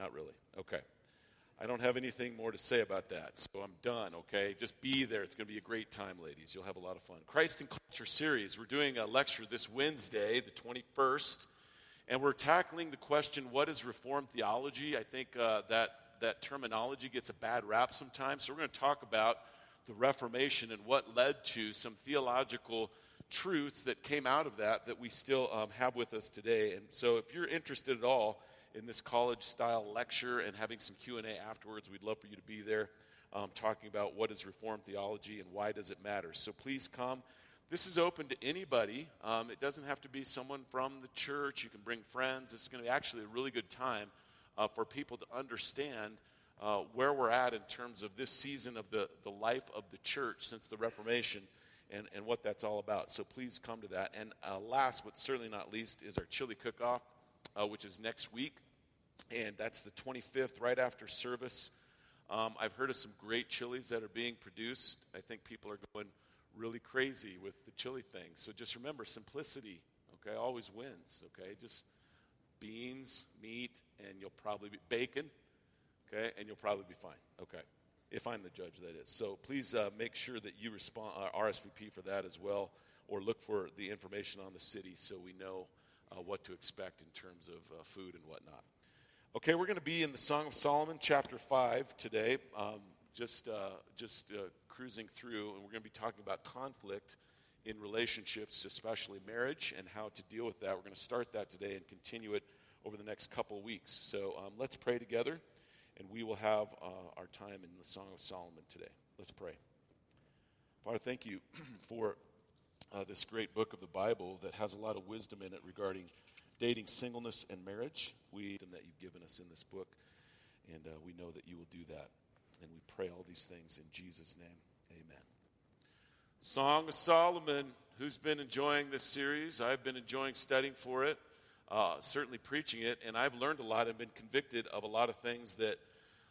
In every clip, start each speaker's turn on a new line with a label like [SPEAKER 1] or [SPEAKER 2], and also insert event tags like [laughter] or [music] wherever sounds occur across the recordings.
[SPEAKER 1] Not really. Okay. I don't have anything more to say about that, so I'm done, okay? Just be there. It's going to be a great time, ladies. You'll have a lot of fun. Christ and Culture series. We're doing a lecture this Wednesday, the 21st, and we're tackling the question what is Reformed theology? I think uh, that, that terminology gets a bad rap sometimes, so we're going to talk about the Reformation and what led to some theological truths that came out of that that we still um, have with us today. And so if you're interested at all, in this college style lecture and having some q&a afterwards we'd love for you to be there um, talking about what is reformed theology and why does it matter. So please come. This is open to anybody. Um, it doesn't have to be someone from the church. You can bring friends. It's going to be actually a really good time uh, for people to understand uh, where we're at in terms of this season of the, the life of the church since the reformation and, and what that's all about. So please come to that. And uh, last but certainly not least is our chili cook-off uh, which is next week. And that's the 25th, right after service. Um, I've heard of some great chilies that are being produced. I think people are going really crazy with the chili thing. So just remember simplicity, okay, always wins, okay? Just beans, meat, and you'll probably be bacon, okay, and you'll probably be fine, okay? If I'm the judge, that is. So please uh, make sure that you respond uh, RSVP for that as well, or look for the information on the city so we know uh, what to expect in terms of uh, food and whatnot. Okay, we're going to be in the Song of Solomon, chapter 5 today, um, just, uh, just uh, cruising through, and we're going to be talking about conflict in relationships, especially marriage, and how to deal with that. We're going to start that today and continue it over the next couple weeks. So um, let's pray together, and we will have uh, our time in the Song of Solomon today. Let's pray. Father, thank you [clears throat] for uh, this great book of the Bible that has a lot of wisdom in it regarding dating, singleness, and marriage. We that you've given us in this book, and uh, we know that you will do that. And we pray all these things in Jesus' name. Amen. Song of Solomon. Who's been enjoying this series? I've been enjoying studying for it, uh, certainly preaching it, and I've learned a lot and been convicted of a lot of things that.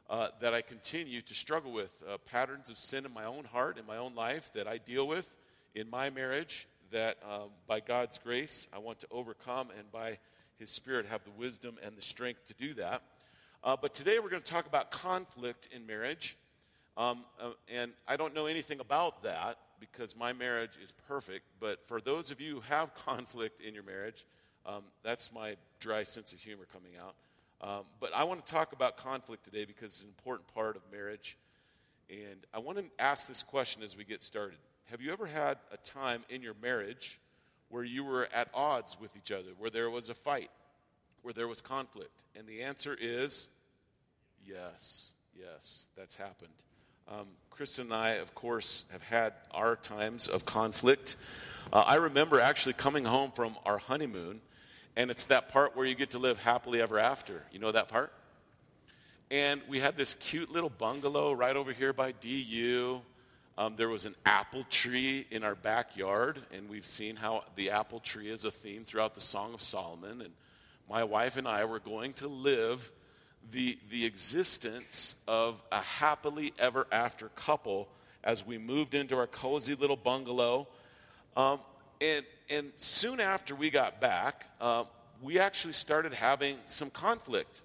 [SPEAKER 1] Uh, that I continue to struggle with uh, patterns of sin in my own heart, in my own life that I deal with, in my marriage that um, by God's grace I want to overcome and by His Spirit have the wisdom and the strength to do that. Uh, but today we're going to talk about conflict in marriage. Um, uh, and I don't know anything about that because my marriage is perfect. But for those of you who have [laughs] conflict in your marriage, um, that's my dry sense of humor coming out. Um, but I want to talk about conflict today because it's an important part of marriage. And I want to ask this question as we get started have you ever had a time in your marriage where you were at odds with each other, where there was a fight, where there was conflict? And the answer is yes, yes, that's happened. Um, Kristen and I, of course, have had our times of conflict. Uh, I remember actually coming home from our honeymoon, and it's that part where you get to live happily ever after. You know that part? And we had this cute little bungalow right over here by DU. Um, there was an apple tree in our backyard, and we've seen how the apple tree is a theme throughout the Song of Solomon. And my wife and I were going to live the, the existence of a happily ever after couple as we moved into our cozy little bungalow. Um, and, and soon after we got back, uh, we actually started having some conflict.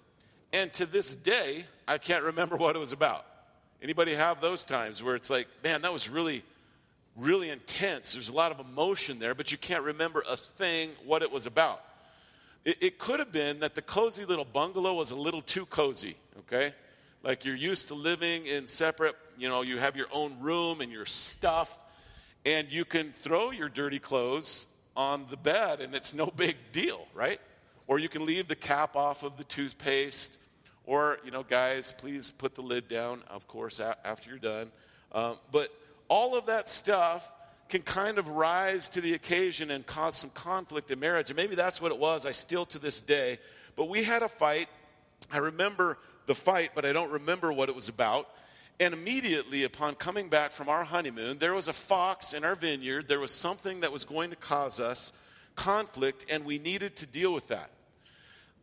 [SPEAKER 1] And to this day, I can't remember [laughs] what it was about. Anybody have those times where it's like, man, that was really, really intense. There's a lot of emotion there, but you can't remember a thing what it was about. It, it could have been that the cozy little bungalow was a little too cozy, okay? Like you're used to living in separate, you know, you have your own room and your stuff, and you can throw your dirty clothes on the bed and it's no [laughs] big deal, right? Or you can leave the cap off of the toothpaste or, you know, guys, please put the lid down, of course, after you're done. Um, but all of that stuff can kind of rise to the occasion and cause some conflict in marriage. And maybe that's what it was. I still to this day. But we had a fight. I remember the fight, but I don't remember what it was about. And immediately upon coming back from our honeymoon, there was a fox in our vineyard. There was something that was going to cause us conflict, and we needed to deal with that.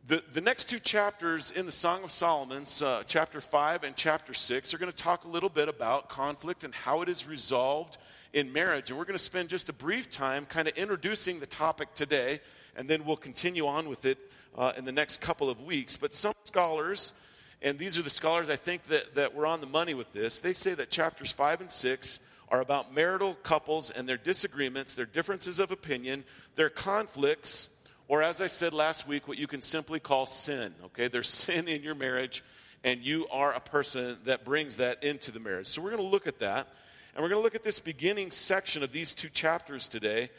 [SPEAKER 1] The, the next two chapters in the Song of Solomon, uh, chapter 5 and chapter 6, are going to talk a little bit about conflict and how it is resolved in marriage. And we're going to spend just a brief time kind of introducing the topic today, and then we'll continue on with it uh, in the next couple of weeks. But some scholars and these are the scholars I think that, that were on the money with this, they say that chapters 5 and 6 are about marital couples and their disagreements, their differences of opinion, their conflicts, or as I said last week, what you can simply call sin. Okay, there's [laughs] sin in your marriage, and you are a person that brings that into the marriage. So we're going to look at that, and we're going to look at this beginning section of these two chapters today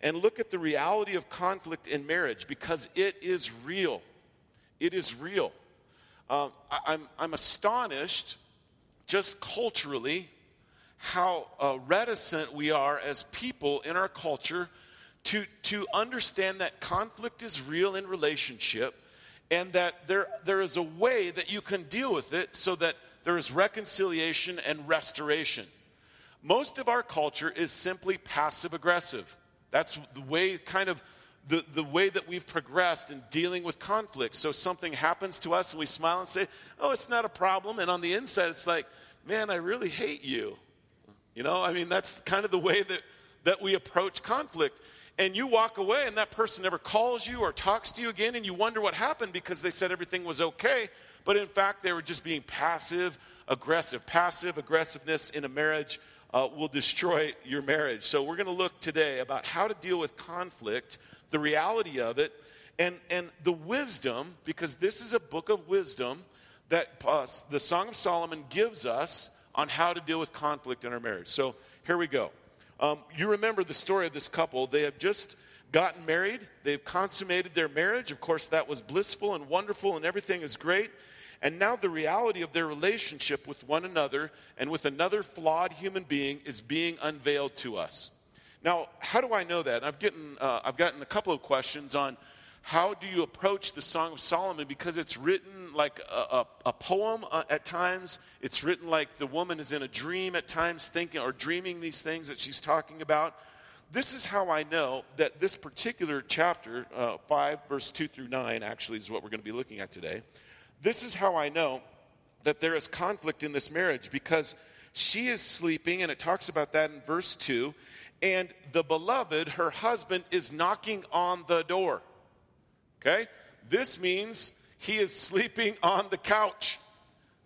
[SPEAKER 1] and look at the reality of conflict in marriage because it is real. It is real. Um, I, I'm, I'm astonished, just culturally, how uh, reticent we are as people in our culture to, to understand that conflict is real in relationship and that there, there is a way that you can deal with it so that there is reconciliation and restoration. Most of our culture is simply passive aggressive. That's the way, kind of, the, the way that we've progressed in dealing with conflict. So something happens to us and we smile and say, oh, it's not a problem. And on the inside, it's like, man, I really hate you. You know, I mean, that's kind of the way that, that we approach conflict. And you walk away, and that person never calls you or talks to you again, and you wonder what happened because they said everything was okay, but in fact, they were just being passive aggressive. Passive aggressiveness in a marriage uh, will destroy your marriage. So, we're going to look today about how to deal with conflict, the reality of it, and, and the wisdom, because this is a book of wisdom that uh, the Song of Solomon gives us on how to deal with conflict in our marriage. So here we go. Um, you remember the story of this couple. They have just gotten married, they've consummated their marriage. Of course, that was blissful and wonderful, and everything is great. And now the reality of their relationship with one another and with another flawed human being is being unveiled to us. Now, how do I know that? I've, gotten, uh, I've gotten a couple of questions on how do you approach the Song of Solomon because it's written like a, a, a poem uh, at times. It's written like the woman is in a dream at times, thinking or dreaming these things that she's talking about. This is how I know that this particular chapter, uh, 5, verse 2 through 9, actually is what we're going to be looking at today. This is how I know that there is conflict in this marriage because she is sleeping, and it talks about that in verse 2, and the beloved, her husband, is knocking on the door. Okay? This means he is sleeping [laughs] on the couch.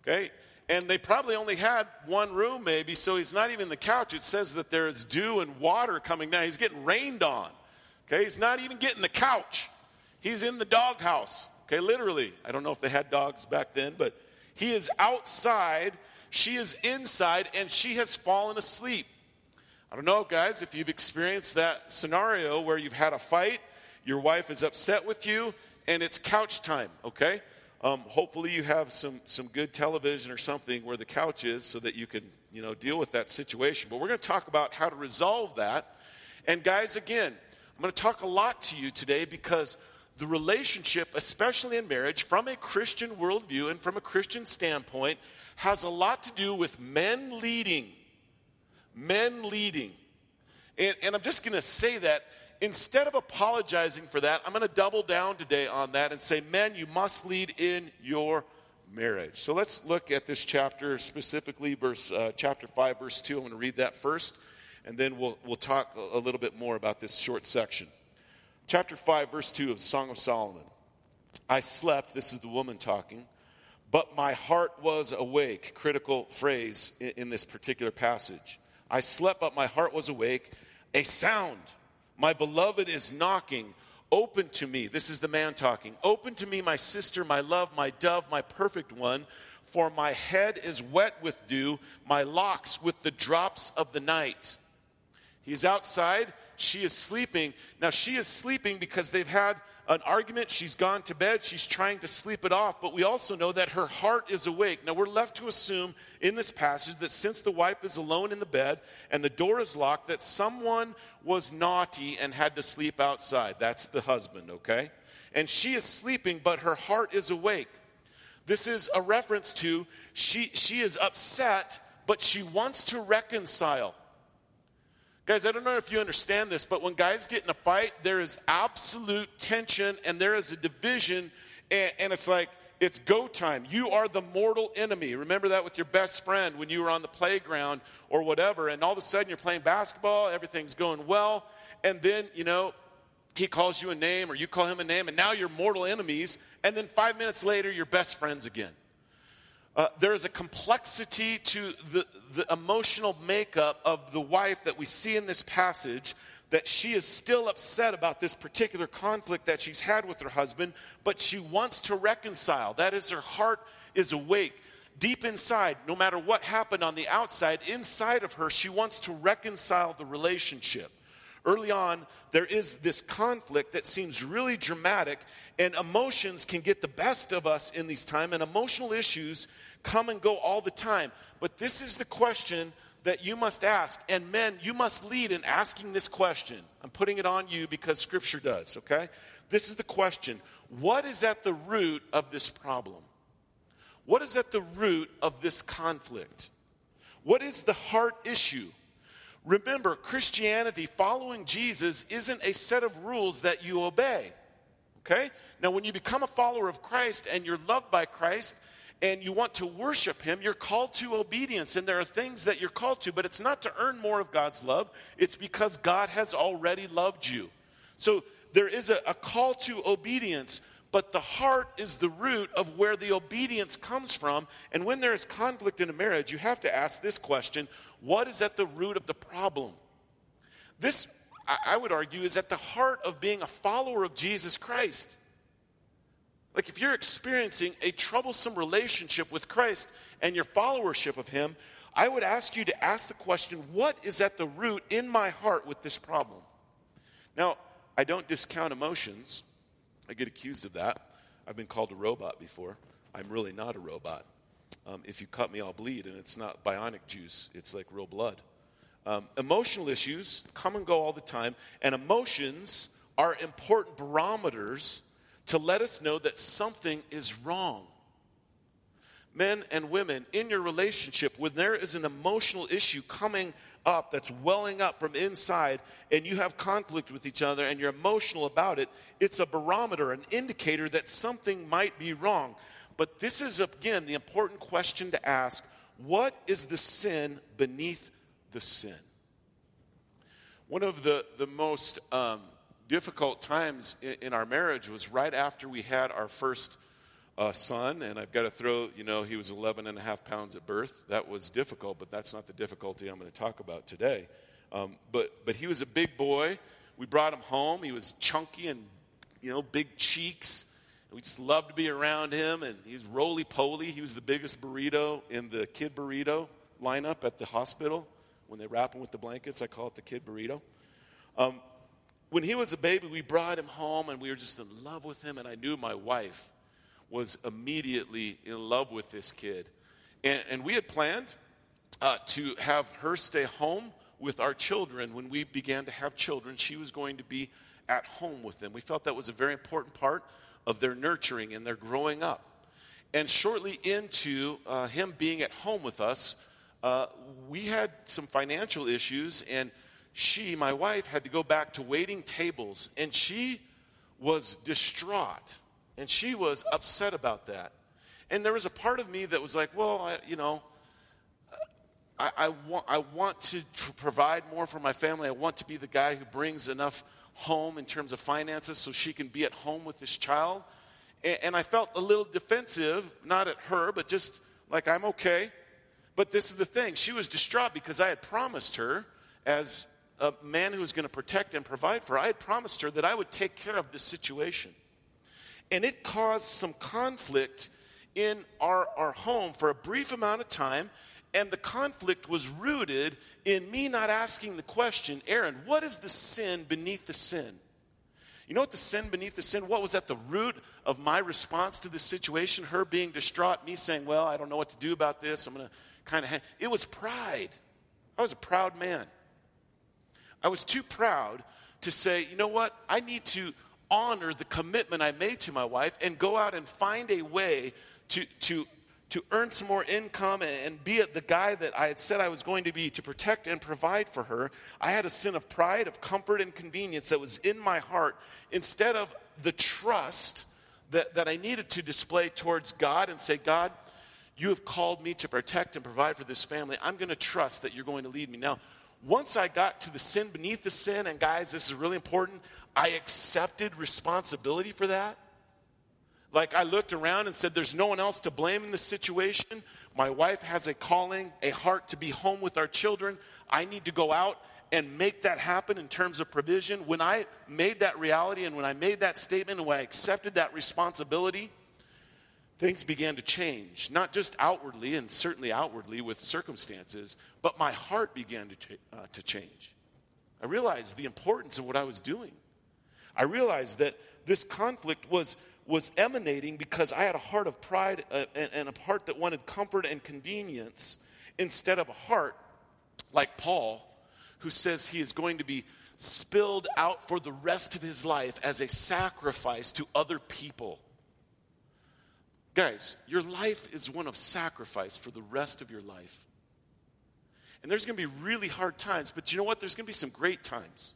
[SPEAKER 1] Okay? And they probably only had one room, maybe, so he's not even the couch. It says that there is dew and water coming down. He's getting rained on. Okay? He's not even getting the couch. He's in the doghouse. Okay, literally. I don't know if they had dogs back then, but he is outside, she is inside, and she has fallen asleep. I don't know, guys, if you've experienced that scenario where you've had a fight, your wife is upset with you, and it's couch time, okay? Um, hopefully you have some, some good television or something where the couch is so that you can, you know, deal with that situation. But we're going to talk about how to resolve that. And guys, again, I'm going to talk a lot to you today because the relationship, especially in marriage, from a Christian worldview and from a Christian standpoint, has a lot to do with men leading. Men leading. And, and I'm just going to say that instead of apologizing for that, I'm going to double down today on that and say, men, you must lead in your marriage. So let's look at this chapter specifically, verse uh, chapter five, verse two. I'm going to read that first, and then we'll we'll talk a little bit more about this short section. Chapter five, verse two of the Song of Solomon. I slept. This is the woman talking. But my heart was awake. Critical phrase in, in this particular passage. I slept, but my heart was awake. A sound my beloved is knocking. Open to me. This is the man talking. Open to me, my sister, my love, my dove, my perfect one. For my head is wet with dew, my locks with the drops of the night. He's outside. She is sleeping. Now, she is sleeping because they've had an argument. She's gone to bed. She's trying to sleep it off. But we also know that her heart is awake. Now, we're left to assume in this passage that since the wife is alone in the bed and the door is locked, that someone was naughty and had to sleep outside. That's the husband, okay? And she is sleeping, but her heart is awake. This is a reference to she, she is upset, but she wants to reconcile. Guys, I don't know if you understand this, but when guys get in a fight, there is absolute tension and there is a division, and, and, it's like, it's go time. You are the mortal enemy. Remember that with your best friend when you were on the playground or whatever, and all of a sudden you're playing basketball, everything's going well, and then, you know, he calls you a name or you call him a name, and now you're mortal enemies, and then five minutes later, you're best friends again. Uh, there is a complexity to the, the emotional makeup of the wife that we see in this passage that she is still upset about this particular conflict that she's had with her husband, but she wants to reconcile. That is, her heart is awake. Deep inside, no matter what happened on the outside, inside of her, she wants to reconcile the relationship. Early on, there is this conflict that seems really dramatic, and emotions can get the best of us in these times, and emotional issues come and go all the time. But this is the question that you must ask. And men, you must lead in asking this question. I'm putting it on you because Scripture does, okay? This is the question What is at the root of this problem? What is at the root of this conflict? What is the heart issue? Remember, Christianity, following Jesus, isn't a set of rules that you obey. Okay? Now, when you become a follower of Christ and you're loved by Christ, and you want to worship Him, you're called to obedience. And there are things that you're called to, but it's not to earn more of God's love, it's because God has already loved you. So there is a, a call to obedience, but the heart is the root of where the obedience comes from. And when there is conflict in a marriage, you have to ask this question what is at the root of the problem? This, I would argue, is at the heart of being a follower of Jesus Christ. Like if you're experiencing a troublesome relationship with Christ and your followership of Him, I would ask you to ask the question what is at the root in my heart with this problem? Now, I don't discount emotions. I get accused of that. I've been called a robot before. I'm really not a robot. Um, if you cut me, I'll bleed, and it's not bionic juice, it's like real blood. Um, emotional issues come and go all the time, and emotions are important barometers to let us know that something is wrong. Men and women, in your relationship, when there is an emotional issue coming up that's welling up from inside, and you have conflict with each other and you're emotional about it, it's a barometer, an indicator that something might be wrong. But this is, again, the important question to ask what is the sin beneath the sin? One of the, the most um, difficult times in, in, our marriage was right after we had our first uh, son. And I've got to throw, you know, he was 11 and a half pounds at birth. That was difficult, but that's not the difficulty I'm going to talk about today. Um, but, but he was a big boy. We brought him home. He was chunky and, you know, big cheeks. We just loved to be around him, and he's roly poly. He was the biggest burrito in the kid burrito lineup at the hospital. When they wrap him with the blankets, I call it the kid burrito. Um, when he was a baby, we brought him home and we were just in love with him. And I knew my wife was immediately in love with this kid. And, and we had planned uh, to have her stay home with our children when we began to have children. She was going to be at home with them. We felt that was a very important part of their nurturing and their growing up. And shortly into uh, him being at home with us, uh, we had some financial issues and she, my wife, had to go back to waiting tables, and she was distraught, and she was upset about that. And there was a part of me that was like, well, I, you know, I, I, want, I want to provide more for my family. I want to be the guy who brings enough home in terms of finances so she can be at home with this child. And, and I felt a little defensive, not at her, but just like, I'm okay. But this is the thing she was distraught because I had promised her, as a man who was going to protect and provide for her, I had promised her that I would take care of this situation. And it caused some conflict in our, our home for a brief amount of time. And the conflict was rooted in me not asking the question, Aaron, what is the sin beneath the sin? You know what the sin beneath the sin? What was at the root of my response to the situation? Her being distraught, me saying, Well, I don't know what to do about this. I'm going to kind of. It was pride. I was a proud man. I was too proud to say, you know what, I need to honor the commitment I made to my wife and go out and find a way to, to, to earn some more income and be the guy that I had said I was going to be to protect and provide for her. I had a sin of pride, of comfort, and convenience that was in my heart instead of the trust that, that I needed to display towards God and say, God, you have called me to protect and provide for this family. I'm going to trust that you're going to lead me. Now, once I got to the sin beneath the sin, and guys, this is really important, I accepted responsibility for that. Like I looked around and said, There's no one else to blame in this situation. My wife has a calling, a heart to be home with our children. I need to go out and make that happen in terms of provision. When I made that reality and when I made that statement and when I accepted that responsibility, things began to change. Not just outwardly and certainly outwardly with circumstances, but my heart began to, ch- uh, to change. I realized the importance of what I was doing. I realized that this conflict was, was emanating because I had a heart of pride uh, and, and a heart that wanted comfort and convenience instead of a heart like Paul who says he is going to be spilled out for the rest of his life as a sacrifice to other people. Guys, your life is one of sacrifice for the rest of your life. And there's going to be really hard times, but you know what? There's going to be some great times.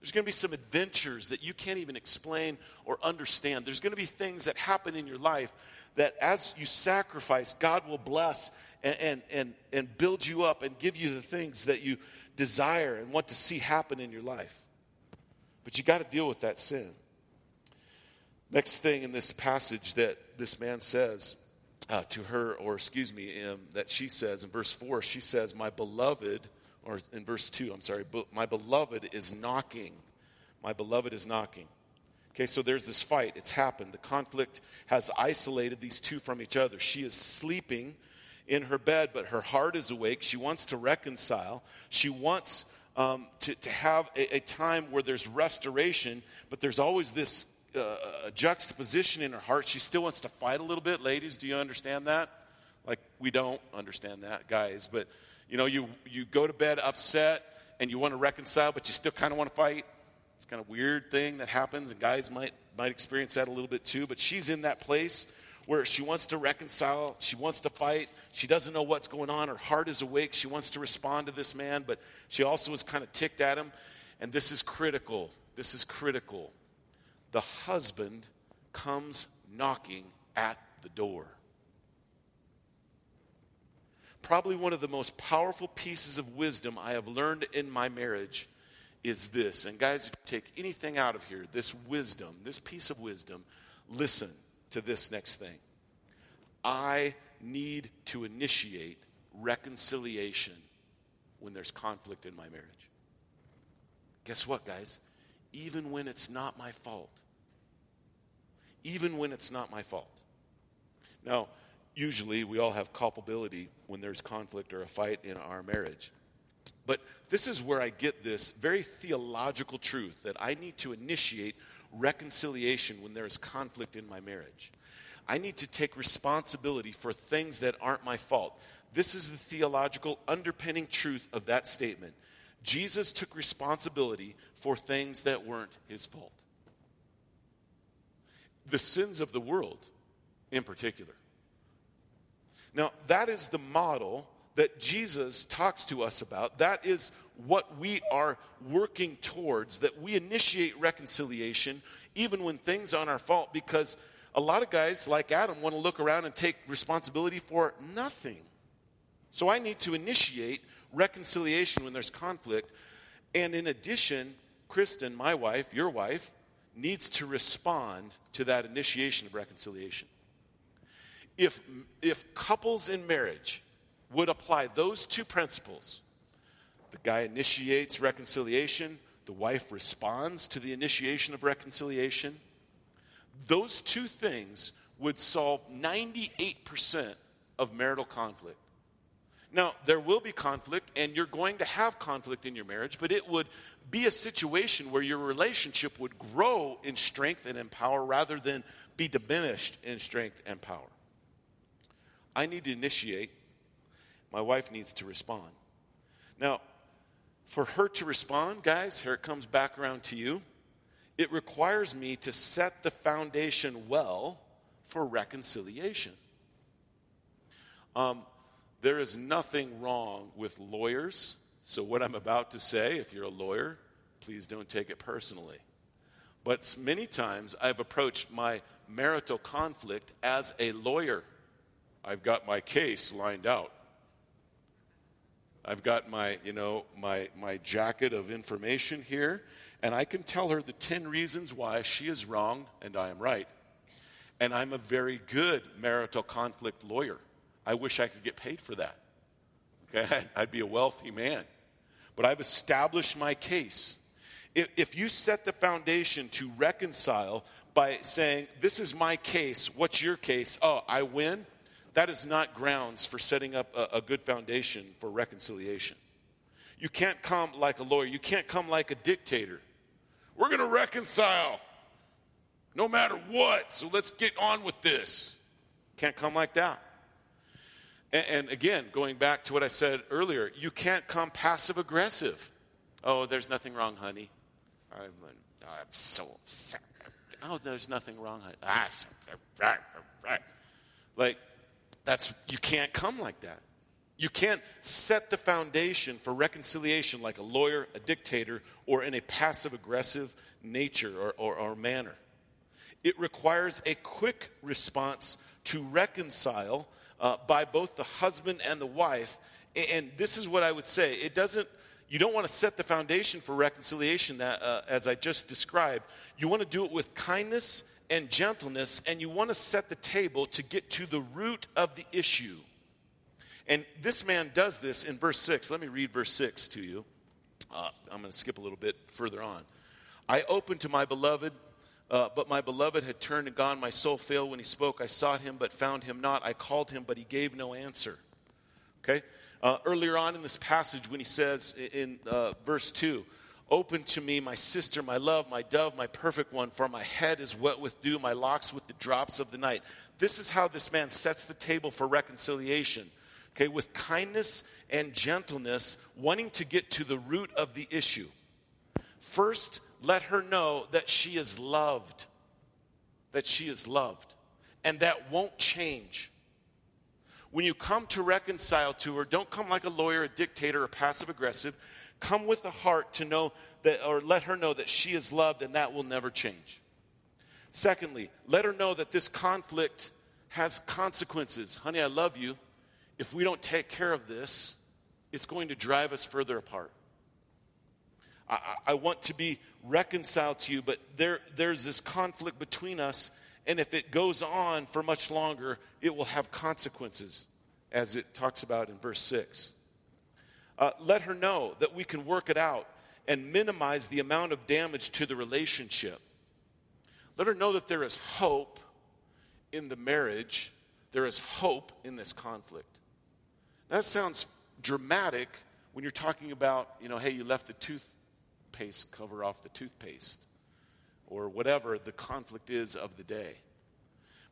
[SPEAKER 1] There's going to be some adventures that you can't even explain or understand. There's going to be things that happen in your life that as you sacrifice, God will bless and, and, and, and build you up and give you the things that you desire and want to see happen in your life. But you got to deal with that sin. Next thing in this passage that this man says uh, to her, or excuse me, um, that she says in verse 4, she says, My beloved, or in verse 2, I'm sorry, my beloved is knocking. My beloved is knocking. Okay, so there's this fight. It's happened. The conflict has isolated these two from each other. She is sleeping in her bed, but her heart is awake. She wants to reconcile. She wants um, to, to have a, a, time where there's restoration, but there's always this uh, juxtaposition in her heart. She still wants to fight a little bit. Ladies, do you understand that? Like, we don't understand that, guys. But, you know, you, you go to bed upset and you want to reconcile, but you still kind of want to fight. It's kind of weird thing that happens, and guys might, might experience that a little bit too. But she's in that place where she wants to reconcile, she wants to fight, she doesn't know what's going on, her heart is awake, she wants to respond to this man, but she also is kind of ticked at him. And this is critical. This is critical. The husband comes knocking at the door. Probably one of the most powerful pieces of wisdom I have learned in my marriage is this. And guys, if you take anything out of here, this wisdom, this piece of wisdom, listen to this next thing I need to initiate reconciliation when there's conflict in my marriage. Guess what, guys? Even when it's not my fault. Even when it's not my fault. Now, usually we all have culpability when there's conflict or a fight in our marriage. But this is where I get this very theological truth that I need to initiate reconciliation when there is conflict in my marriage. I need to take responsibility for things that aren't my fault. This is the theological underpinning truth of that statement. Jesus took responsibility for things that weren't his fault. The sins of the world, in particular. Now, that is the model that Jesus talks to us about. That is what we are working towards, that we initiate reconciliation even when things aren't our fault, because a lot of guys like Adam want to look around and take responsibility for nothing. So I need to initiate reconciliation when there's conflict. And in addition, Kristen, my wife, your wife, needs to respond to that initiation of reconciliation. If, if couples in marriage would apply those two principles. The guy initiates reconciliation, the wife responds to the initiation of reconciliation. Those two things would solve 98% of marital conflict. Now, there will be conflict, and you're going to have conflict in your marriage, but it would be a situation where your relationship would grow in strength and in power rather than be diminished in strength and power. I need to initiate my wife needs to respond. Now, for her to respond, guys, here it comes back around to you. It requires me to set the foundation well for reconciliation. Um, there is nothing wrong with lawyers. So, what I'm about to say, if you're a lawyer, please don't take it personally. But many times I've approached my marital conflict as a lawyer. I've got my case lined out. I've got my, you know, my, my jacket of information here, and I can tell her the 10 reasons why she is wrong and I am right. And I'm a very good marital conflict lawyer. I wish I could get paid for that. Okay? [laughs] I'd be a wealthy man. But I've established my case. If, you set the foundation to reconcile by saying, This is my case, what's your case? Oh, I win. That is not grounds for setting up a, a good foundation for reconciliation. You can't come like a lawyer, you can't come like a dictator. We're going to reconcile no matter what, so let's get on with this. Can't come like that. And, and again, going back to what I said earlier, you can't come passive aggressive. Oh, there's nothing wrong, honey. I'm, I'm so upset. Oh, there's nothing wrong. Honey. Ah, like, that's, you can't come like that. You can't set the foundation for reconciliation like a lawyer, a dictator, or in a passive aggressive nature or, or, or manner. It requires a quick response to reconcile uh, by both the husband and the wife. And this is what I would say it doesn't, you don't want to set the foundation for reconciliation that, uh, as I just described. You want to do it with kindness and gentleness, and you want to set the table to get to the root of the issue. And this man does this in verse 6. Let me read verse 6 to you. Uh, I'm going to skip a little bit further on. I opened to my beloved, uh, but my beloved had turned and gone. My soul failed when he spoke. I sought him, but found him not. I called him, but he gave no answer. Okay? Uh, earlier on in this passage, when he says in uh, verse 2, Open to me, my sister, my love, my dove, my perfect one, for my head is wet with dew, my locks with the drops of the night. This is how this man sets the table for reconciliation. Okay, with kindness and gentleness, wanting to get to the root of the issue. First, let her know that she is loved. That she is loved. And that won't change. When you come to reconcile to her, don't come like a lawyer, a dictator, or passive aggressive. Come with a heart to know that, or let her know that she is loved and that will never change. Secondly, let her know that this conflict has consequences. Honey, I love you. If we don't take care of this, it's going to drive us further apart. I, I want to be reconciled to you, but there, there's this conflict between us, and if it goes on for much longer, it will have consequences, as it talks about in verse 6. Uh, let her know that we can work it out and minimize the amount of damage to the relationship. Let her know that there is hope in the marriage, there is hope in this conflict. Now, That sounds dramatic when you're talking about, you know, hey, you left the cover off the toothpaste or whatever the conflict is of the day.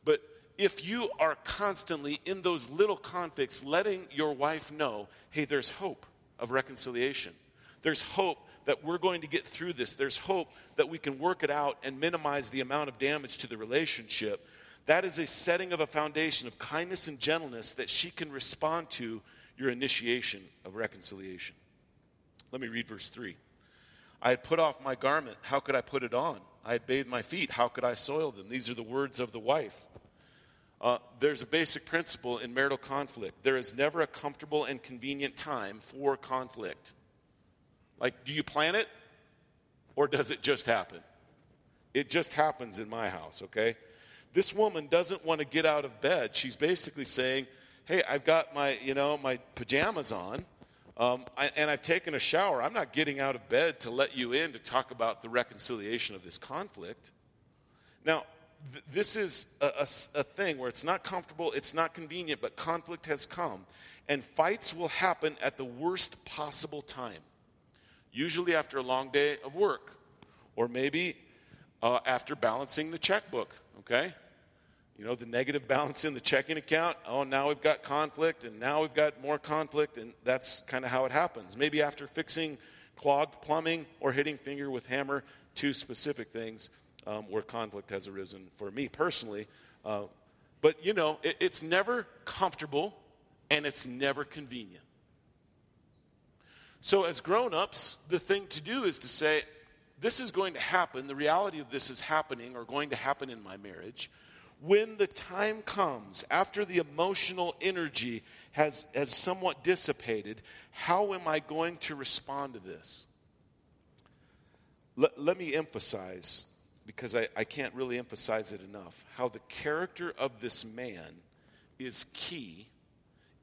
[SPEAKER 1] But if you are constantly in those little conflicts, letting your wife know, hey, there's hope of reconciliation. There's hope that we're going to get through this. There's hope that we can work it out and minimize the amount of damage to the relationship. That is a setting of a foundation of kindness and gentleness that she can respond to your initiation of reconciliation. Let me read verse 3. I had put off my garment. How could I put it on? I had bathed my feet. How could I soil them? These are the words of the wife. Uh, there's a basic principle in marital conflict there is never a comfortable and convenient time for conflict. Like, do you plan it or does it just happen? It just happens in my house, okay? This woman doesn't want to get out of bed. She's basically saying, hey, I've got my, you know, my pajamas on. Um, I, and I've taken a shower. I'm not getting out of bed to let you in to talk about the reconciliation of this conflict. Now, th- this is a, a, a thing where it's not comfortable, it's not convenient, but conflict has come. And fights will happen at the worst possible time, usually after a long day of work, or maybe uh, after balancing the checkbook, okay? You know, the negative balance in the checking account. Oh, now we've got conflict, and now we've got more conflict, and that's kind of how it happens. Maybe after fixing clogged plumbing or hitting finger with hammer, two specific things um, where conflict has arisen for me personally. Uh, but, you know, it, it's never comfortable and it's never convenient. So, as grown ups, the thing to do is to say, this is going to happen. The reality of this is happening or going to happen in my marriage. When the time comes, after the emotional energy has, has somewhat dissipated, how am I going to respond to this? Let, let me emphasize because I, I can't really emphasize it enough how the character of this man is key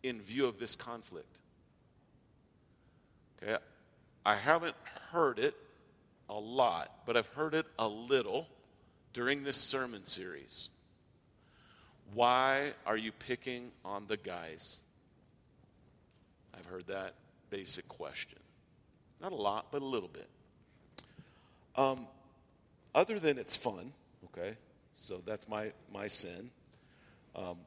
[SPEAKER 1] in view of this conflict. Okay, I haven't heard it a lot, but I've heard it a little during this sermon series. Why are you picking on the guys? I've heard that basic question. Not a lot, but a little bit. Um, other than it's fun, okay, so that's my, my sin. Um,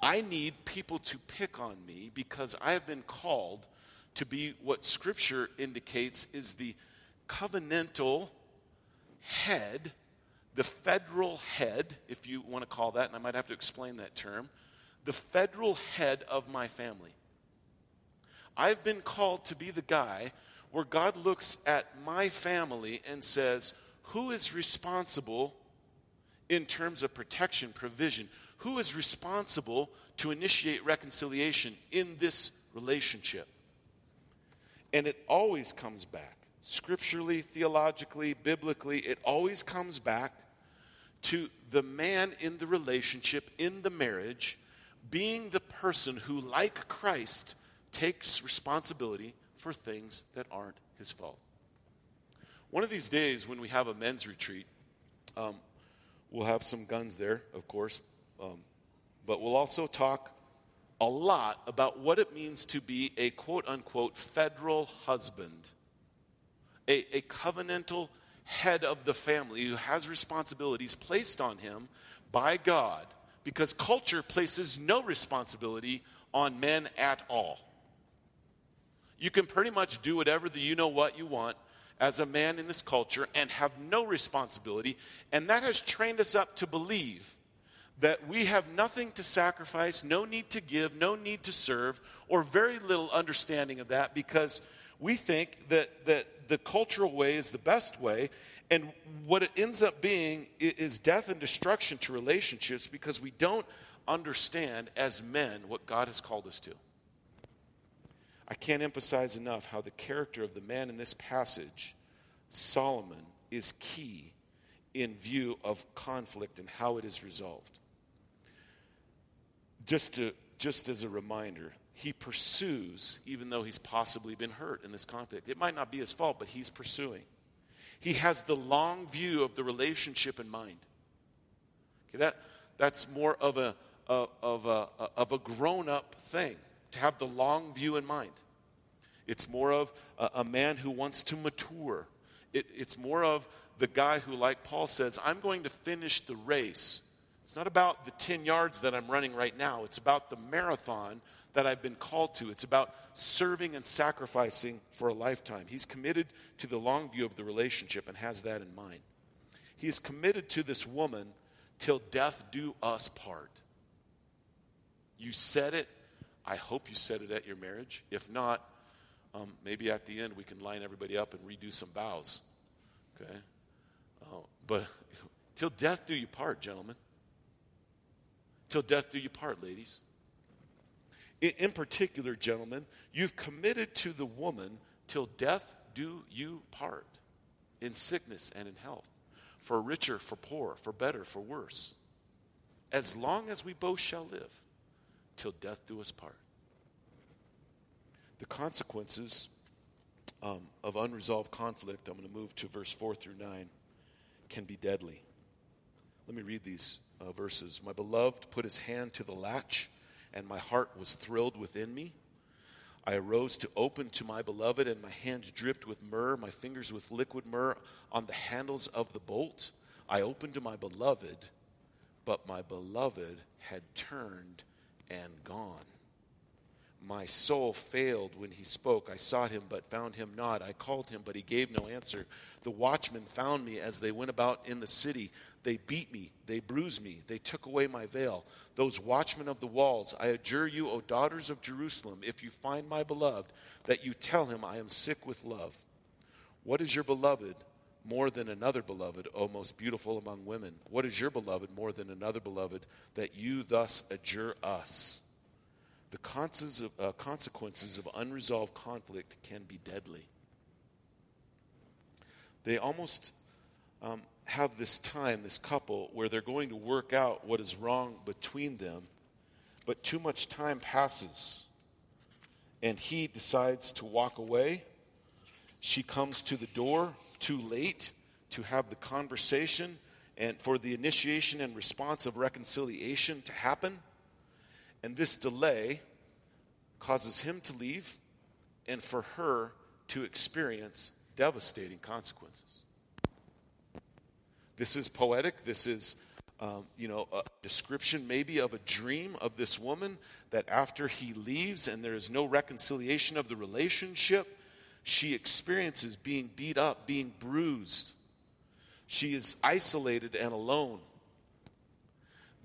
[SPEAKER 1] I need people to pick on me because I have been called to be what Scripture indicates is the covenantal head, the federal head, if you want to call that, and I might have to explain that term, the federal head of my family. I've been called to be the guy where God looks at my family and says, Who is responsible in terms of protection, provision? Who is responsible to initiate reconciliation in this relationship? And it always comes back, scripturally, theologically, biblically, it always comes back to the man in the relationship, in the marriage, being the person who, like Christ, takes responsibility for things that aren't his fault. One of these days, when we have a men's retreat, um, we'll have some guns there, of course, um, but we'll also talk a lot about what it means to be a quote unquote federal husband, a, a covenantal head of the family who has responsibilities placed on him by God because culture places no responsibility on men at all. You can pretty much do whatever the you know what you want as a man in this culture and have no responsibility. And that has trained us up to believe that we have nothing to sacrifice, no need to give, no need to serve, or very little understanding of that because we think that, that the cultural way is the best way. And what it ends up being is death and destruction to relationships because we don't understand as men what God has called us to. I can't emphasize enough how the character of the man in this passage, Solomon, is key in view of conflict and how it is resolved. Just, to, just as a reminder, he pursues even though he's possibly been hurt in this conflict. It might not be his fault, but he's pursuing. He has the long view of the relationship in mind. Okay, that, that's more of a, of a, of a grown up thing to have the long view in mind. It's more of a, a man who wants to mature. It, it's more of the guy who, like Paul says, I'm going to finish the race. It's not about the 10 yards that I'm running right now, it's about the marathon that I've been called to. It's about serving and sacrificing for a lifetime. He's committed to the long view of the relationship and has that in mind. He is committed to this woman till death do us part. You said it, I hope you said it at your marriage. If not, um, maybe at the end we can line everybody up and redo some vows. Okay? Uh, but [laughs] till death do you part, gentlemen. Till death do you part, ladies. In, particular, gentlemen, you've committed to the woman till death do you part in sickness and in health, for richer, for poor, for better, for worse. As long as we both shall live, till death do us part. The consequences um, of unresolved conflict, I'm going to move to verse 4 through 9, can be deadly. Let me read these uh, verses. My beloved put his hand to the latch, and my heart was thrilled within me. I arose to open to my beloved, and my hands dripped with myrrh, my fingers with liquid myrrh on the handles of the bolt. I opened to my beloved, but my beloved had turned and gone. My soul failed when he spoke. I sought him, but found him not. I called him, but he gave no answer. The watchmen found me as they went about in the city. They beat me, they bruised me, they took away my veil. Those watchmen of the walls, I adjure you, O daughters of Jerusalem, if you find my beloved, that you tell him I am sick with love. What is your beloved more than another beloved, O most beautiful among women? What is your beloved more than another beloved, that you thus adjure us? The uh, consequences of unresolved conflict can be deadly. They almost um, have this time, this couple, where they're going to work out what is wrong between them, but too much time passes and he decides to walk away. She comes to the door too late to have the conversation and for the initiation and response of reconciliation to happen. And this delay causes him to leave and for her to experience devastating consequences. This is poetic. This is, um, you know, a description maybe of a dream of this woman that after he leaves and there is no reconciliation of the relationship, she experiences being beat up, being bruised. She is isolated and alone.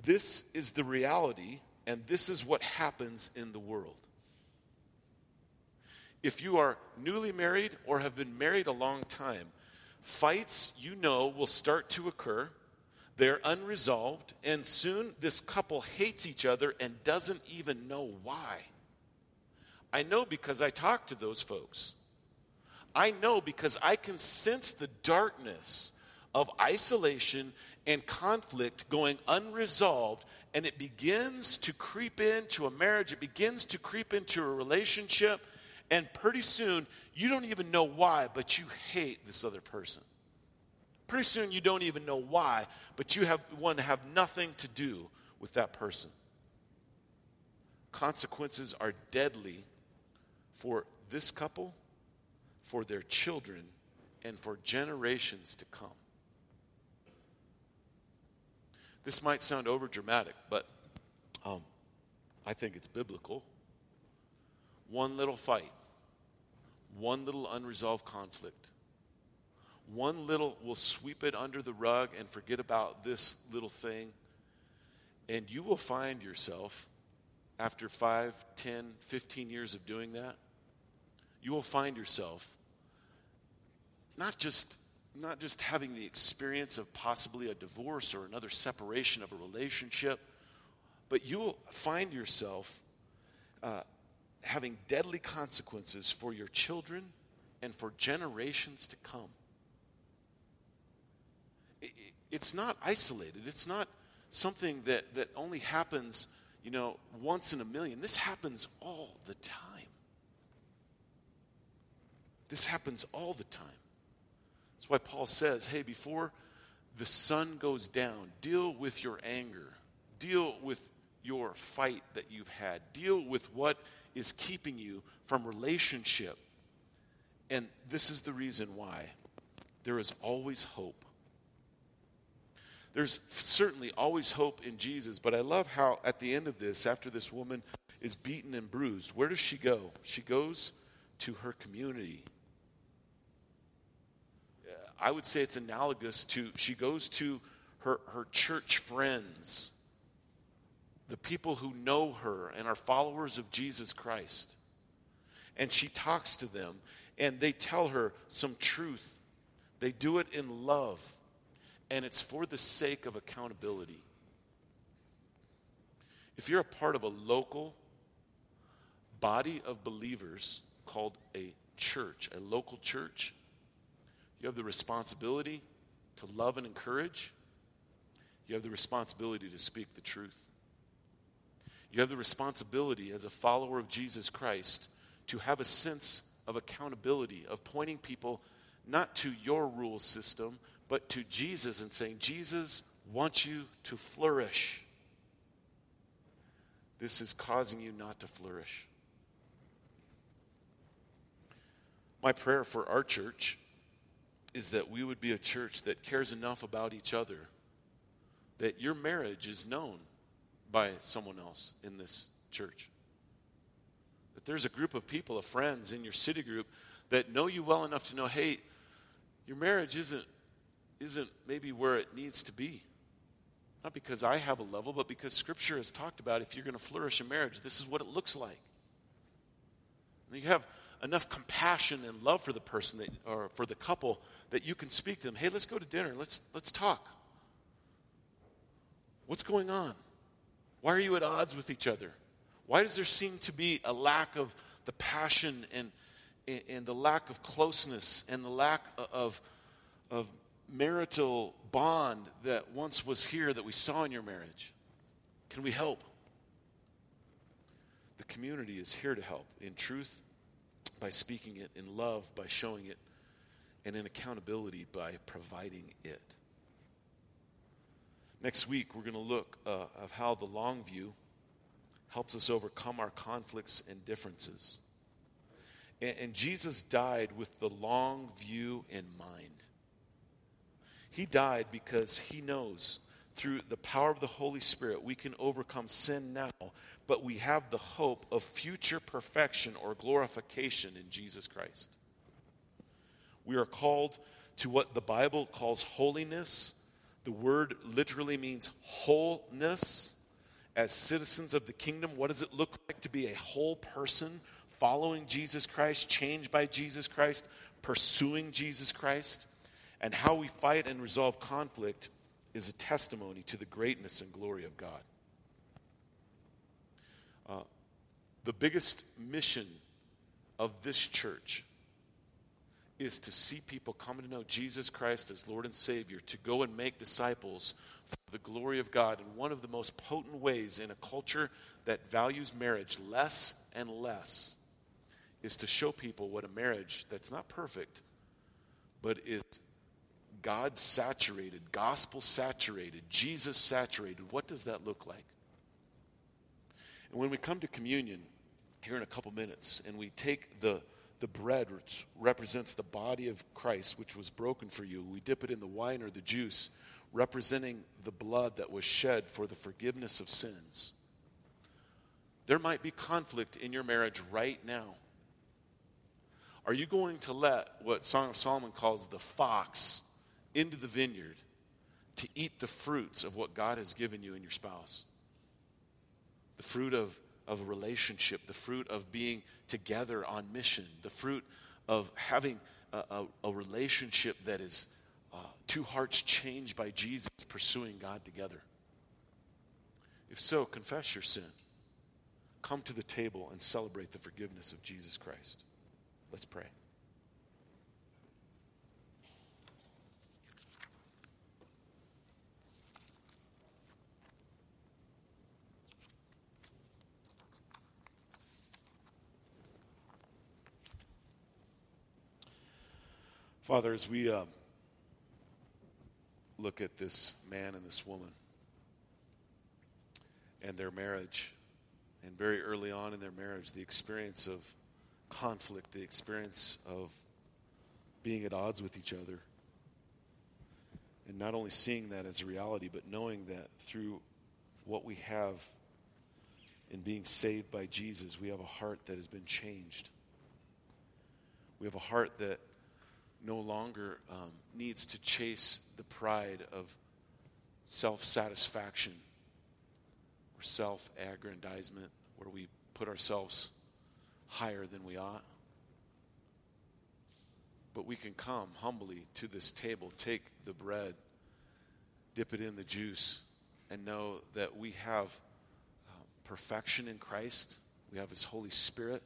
[SPEAKER 1] This is the reality, and this is what happens in the world. If you are newly married or have been married a long time, fights you know will start to occur they're unresolved, and soon this couple hates each other and doesn't even know why. I know because I talk to those folks. I know because I can sense the darkness of isolation and conflict going unresolved, and it begins to creep into a marriage, it begins to creep into a relationship, and pretty soon you don't even know why, but you hate this other person. Pretty soon you don't even know why, but you have want to have nothing to do with that person. Consequences are deadly for this couple, for their children, and for generations to come. This might sound over dramatic, but um, I think it's biblical. One little fight, one little unresolved conflict one little, will sweep it under the rug and forget about this little thing. And you will find yourself, after 5, 10, 15 years of doing that, you will find yourself not just, not just having the experience of possibly a divorce or another separation of a relationship, but you will find yourself uh, having deadly consequences for your children and for generations to come it's not isolated. It's not something that, that only happens, you know, once in a million. This happens all the time. This happens all the time. That's why Paul says, hey, before the sun goes down, deal with your anger, deal with your fight that you've had, deal with what is keeping you from relationship. And this is the reason why there is always hope there's certainly always hope in Jesus, but I love how at the end of this, after this woman is beaten and bruised, where does she go? She goes to her community. I would say it's analogous to she goes to her, her church friends, the people who know her and are followers of Jesus Christ. And she talks to them, and they tell her some truth. They do it in love and it's for the sake of accountability. If you're a part of a local body of believers called a church, a local church, you have the responsibility to love and encourage. You have the responsibility to speak the truth. You have the responsibility as a follower of Jesus Christ to have a sense of accountability, of pointing people not to your rule system, but to Jesus and saying, Jesus wants you to flourish. This is causing you not to flourish. My prayer for our church is that we would be a church that cares enough about each other that your marriage is known by someone else in this church. That there's a group of people, of friends in your city group that know you well enough to know, hey, your marriage isn't isn't maybe where it needs to be. Not because I have a level, but because Scripture has talked about if you're going to flourish in marriage, this is what it looks like. And you have enough compassion and love for the person that, or for the couple that you can speak to them. Hey, let's go to dinner. Let's let's talk. What's going on? Why are you at odds with each other? Why does there seem to be a lack of the passion and, and the lack of closeness and the lack of, of marital bond that once was here that we saw in your marriage? Can we help? The community is here to help in truth by speaking it, in love by showing it, and in accountability by providing it. Next week, we're going to look uh, how the long view helps us overcome our conflicts and differences. And, and Jesus died with the long view in mind. He died because he knows through the power of the Holy Spirit we can overcome sin now, but we have the hope of future perfection or glorification in Jesus Christ. We are called to what the Bible calls holiness. The word literally means wholeness. As citizens of the kingdom, what does it look like to be a whole person following Jesus Christ, changed by Jesus Christ, pursuing Jesus Christ? And how we fight and resolve conflict is a testimony to the greatness and glory of God. Uh, the biggest mission of this church is to see people come to know Jesus Christ as Lord and Savior, to go and make disciples for the glory of God. And one of the most potent ways in a culture that values marriage less and less is to show people what a marriage that's not perfect, but is God saturated, gospel saturated, Jesus saturated. What does that look like? And when we come to communion here in a couple minutes and we take the the bread, which represents the body of Christ, which was broken for you. We dip it in the wine or the juice, representing the blood that was shed for the forgiveness of sins. There might be conflict in your marriage right now. Are you going to let what Song of Solomon calls the fox into the vineyard to eat the fruits of what God has given you and your spouse? The fruit of of relationship, the fruit of being together on mission, the fruit of having a, a, a relationship that is uh, two hearts changed by Jesus, pursuing God together. If so, confess your sin. Come to the table and celebrate the forgiveness of Jesus Christ. Let's pray. Father, as we uh, look at this man and this woman and their marriage, and very early on in their marriage, the experience of conflict, the experience of being at odds with each other, and not only seeing that as a reality, but knowing that through what we have in being saved by Jesus, we have a heart that has been changed. We have a heart that no longer um, needs to chase the pride of self satisfaction or self aggrandizement, where we put ourselves higher than we ought. But we can come humbly to this table, take the bread, dip it in the juice, and know that we have uh, perfection in Christ. We have His Holy Spirit.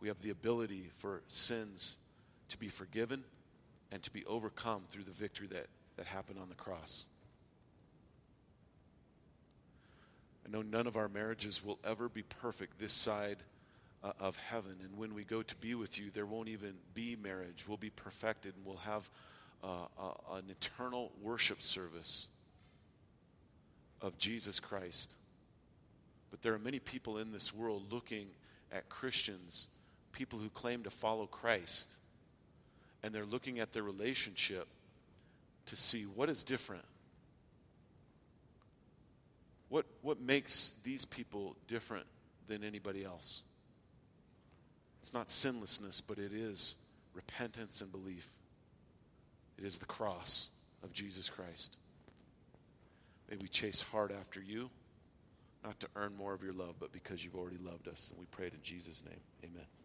[SPEAKER 1] We have the ability for sins to be forgiven and to be overcome through the victory that, that happened on the cross. I know none of our marriages will ever be perfect this side uh, of heaven. And when we go to be with you, there won't even be marriage. We'll be perfected and we'll have uh, uh, an eternal worship service of Jesus Christ. But there are many people in this world looking at Christians, people who claim to follow Christ and they're looking at their relationship to see what is different. What, what makes these people different than anybody else? It's not sinlessness, but it is repentance and belief. It is the cross of Jesus Christ. May we chase hard after you, not to earn more of your love, but because you've already loved us. And we pray it in Jesus' name. Amen.